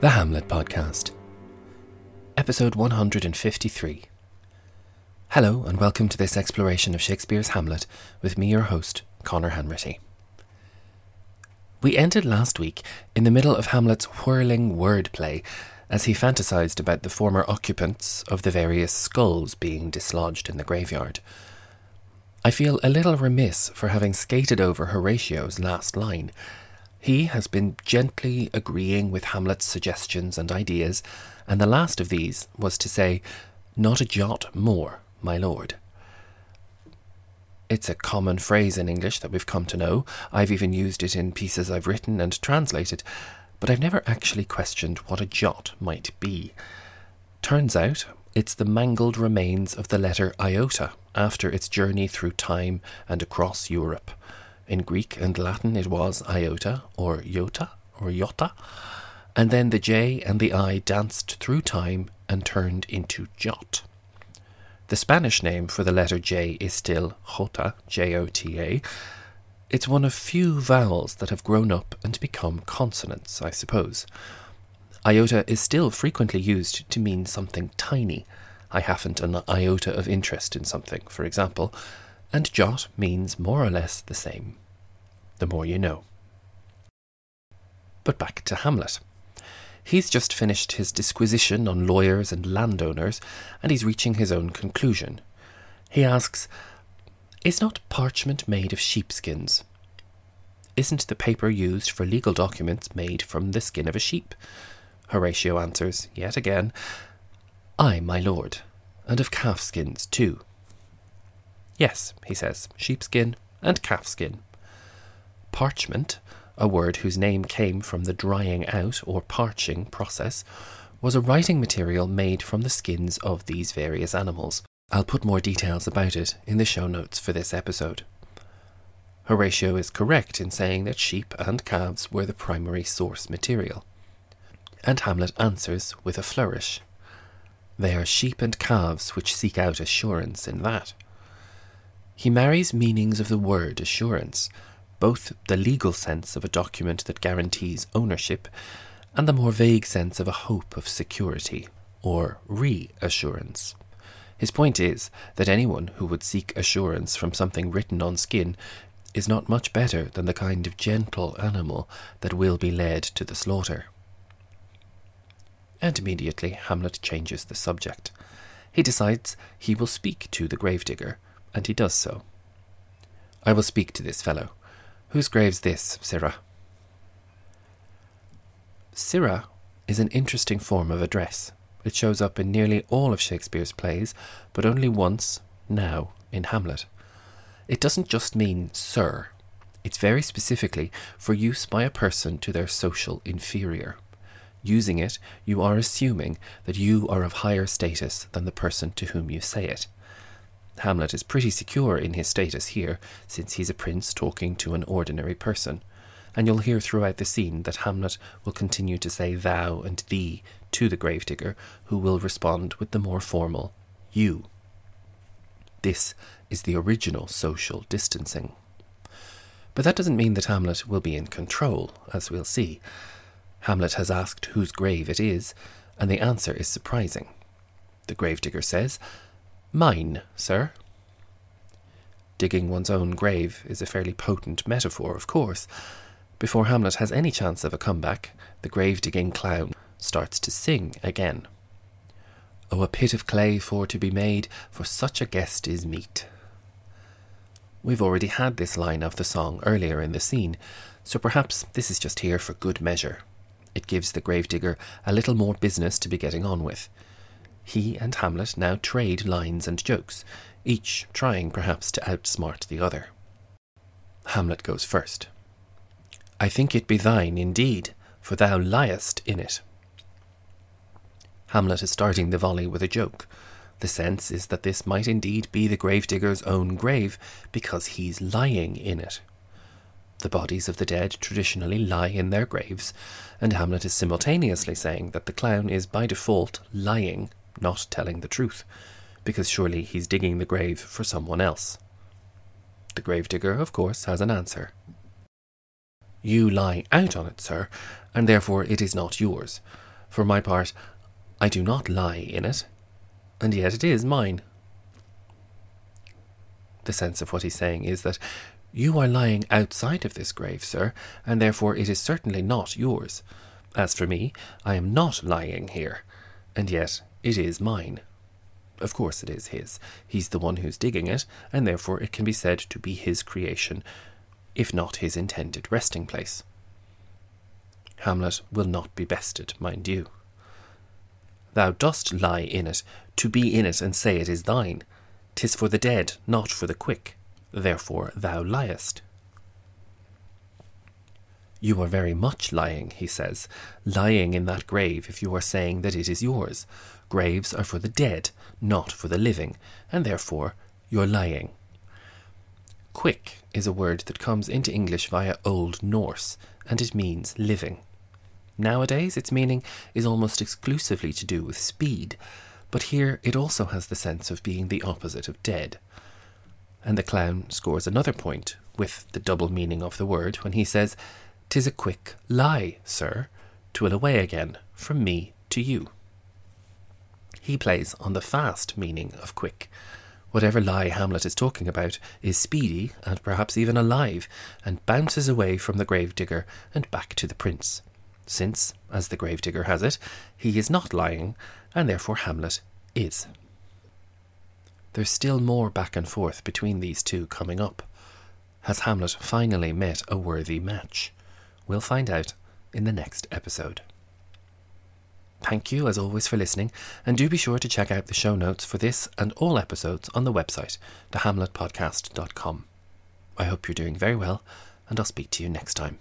The Hamlet Podcast, Episode 153. Hello, and welcome to this exploration of Shakespeare's Hamlet with me, your host, Conor Hanratty. We ended last week in the middle of Hamlet's whirling wordplay as he fantasized about the former occupants of the various skulls being dislodged in the graveyard. I feel a little remiss for having skated over Horatio's last line he has been gently agreeing with Hamlet's suggestions and ideas, and the last of these was to say, Not a jot more, my lord. It's a common phrase in English that we've come to know. I've even used it in pieces I've written and translated, but I've never actually questioned what a jot might be. Turns out it's the mangled remains of the letter iota after its journey through time and across Europe. In Greek and Latin, it was iota or iota or iota, and then the J and the I danced through time and turned into jot. The Spanish name for the letter J is still jota, J O T A. It's one of few vowels that have grown up and become consonants, I suppose. Iota is still frequently used to mean something tiny. I haven't an iota of interest in something, for example, and jot means more or less the same. The more you know. But back to Hamlet. He's just finished his disquisition on lawyers and landowners, and he's reaching his own conclusion. He asks, Is not parchment made of sheepskins? Isn't the paper used for legal documents made from the skin of a sheep? Horatio answers, yet again, Ay, my lord, and of calfskins too. Yes, he says, sheepskin and calfskin. Parchment, a word whose name came from the drying out or parching process, was a writing material made from the skins of these various animals. I'll put more details about it in the show notes for this episode. Horatio is correct in saying that sheep and calves were the primary source material. And Hamlet answers with a flourish. They are sheep and calves which seek out assurance in that. He marries meanings of the word assurance, both the legal sense of a document that guarantees ownership and the more vague sense of a hope of security or reassurance. His point is that anyone who would seek assurance from something written on skin is not much better than the kind of gentle animal that will be led to the slaughter. And immediately Hamlet changes the subject. He decides he will speak to the gravedigger and he does so. I will speak to this fellow. Whose grave's this, Sirrah? Sirrah is an interesting form of address. It shows up in nearly all of Shakespeare's plays, but only once, now, in Hamlet. It doesn't just mean sir, it's very specifically for use by a person to their social inferior. Using it, you are assuming that you are of higher status than the person to whom you say it. Hamlet is pretty secure in his status here, since he's a prince talking to an ordinary person. And you'll hear throughout the scene that Hamlet will continue to say thou and thee to the gravedigger, who will respond with the more formal you. This is the original social distancing. But that doesn't mean that Hamlet will be in control, as we'll see. Hamlet has asked whose grave it is, and the answer is surprising. The gravedigger says, Mine, sir. Digging one's own grave is a fairly potent metaphor, of course. Before Hamlet has any chance of a comeback, the grave digging clown starts to sing again. Oh, a pit of clay for to be made, for such a guest is meet. We've already had this line of the song earlier in the scene, so perhaps this is just here for good measure. It gives the gravedigger a little more business to be getting on with. He and Hamlet now trade lines and jokes, each trying perhaps to outsmart the other. Hamlet goes first. I think it be thine indeed, for thou liest in it. Hamlet is starting the volley with a joke. The sense is that this might indeed be the gravedigger's own grave because he's lying in it. The bodies of the dead traditionally lie in their graves, and Hamlet is simultaneously saying that the clown is by default lying not telling the truth, because surely he's digging the grave for someone else. The gravedigger, of course, has an answer. You lie out on it, sir, and therefore it is not yours. For my part, I do not lie in it, and yet it is mine. The sense of what he's saying is that you are lying outside of this grave, sir, and therefore it is certainly not yours. As for me, I am not lying here, and yet it is mine. Of course it is his. He's the one who's digging it, and therefore it can be said to be his creation, if not his intended resting place. Hamlet will not be bested, mind you. Thou dost lie in it, to be in it and say it is thine. Tis for the dead, not for the quick. Therefore thou liest. You are very much lying, he says, lying in that grave if you are saying that it is yours. Graves are for the dead, not for the living, and therefore you're lying. Quick is a word that comes into English via Old Norse, and it means living. Nowadays, its meaning is almost exclusively to do with speed, but here it also has the sense of being the opposite of dead. And the clown scores another point with the double meaning of the word when he says, "'Tis a quick lie, sir, twill away again from me to you." He plays on the fast meaning of quick. Whatever lie Hamlet is talking about is speedy and perhaps even alive, and bounces away from the gravedigger and back to the prince since, as the gravedigger has it, he is not lying, and therefore Hamlet is. There's still more back and forth between these two coming up. Has Hamlet finally met a worthy match? We'll find out in the next episode. Thank you, as always, for listening, and do be sure to check out the show notes for this and all episodes on the website, thehamletpodcast.com. I hope you're doing very well, and I'll speak to you next time.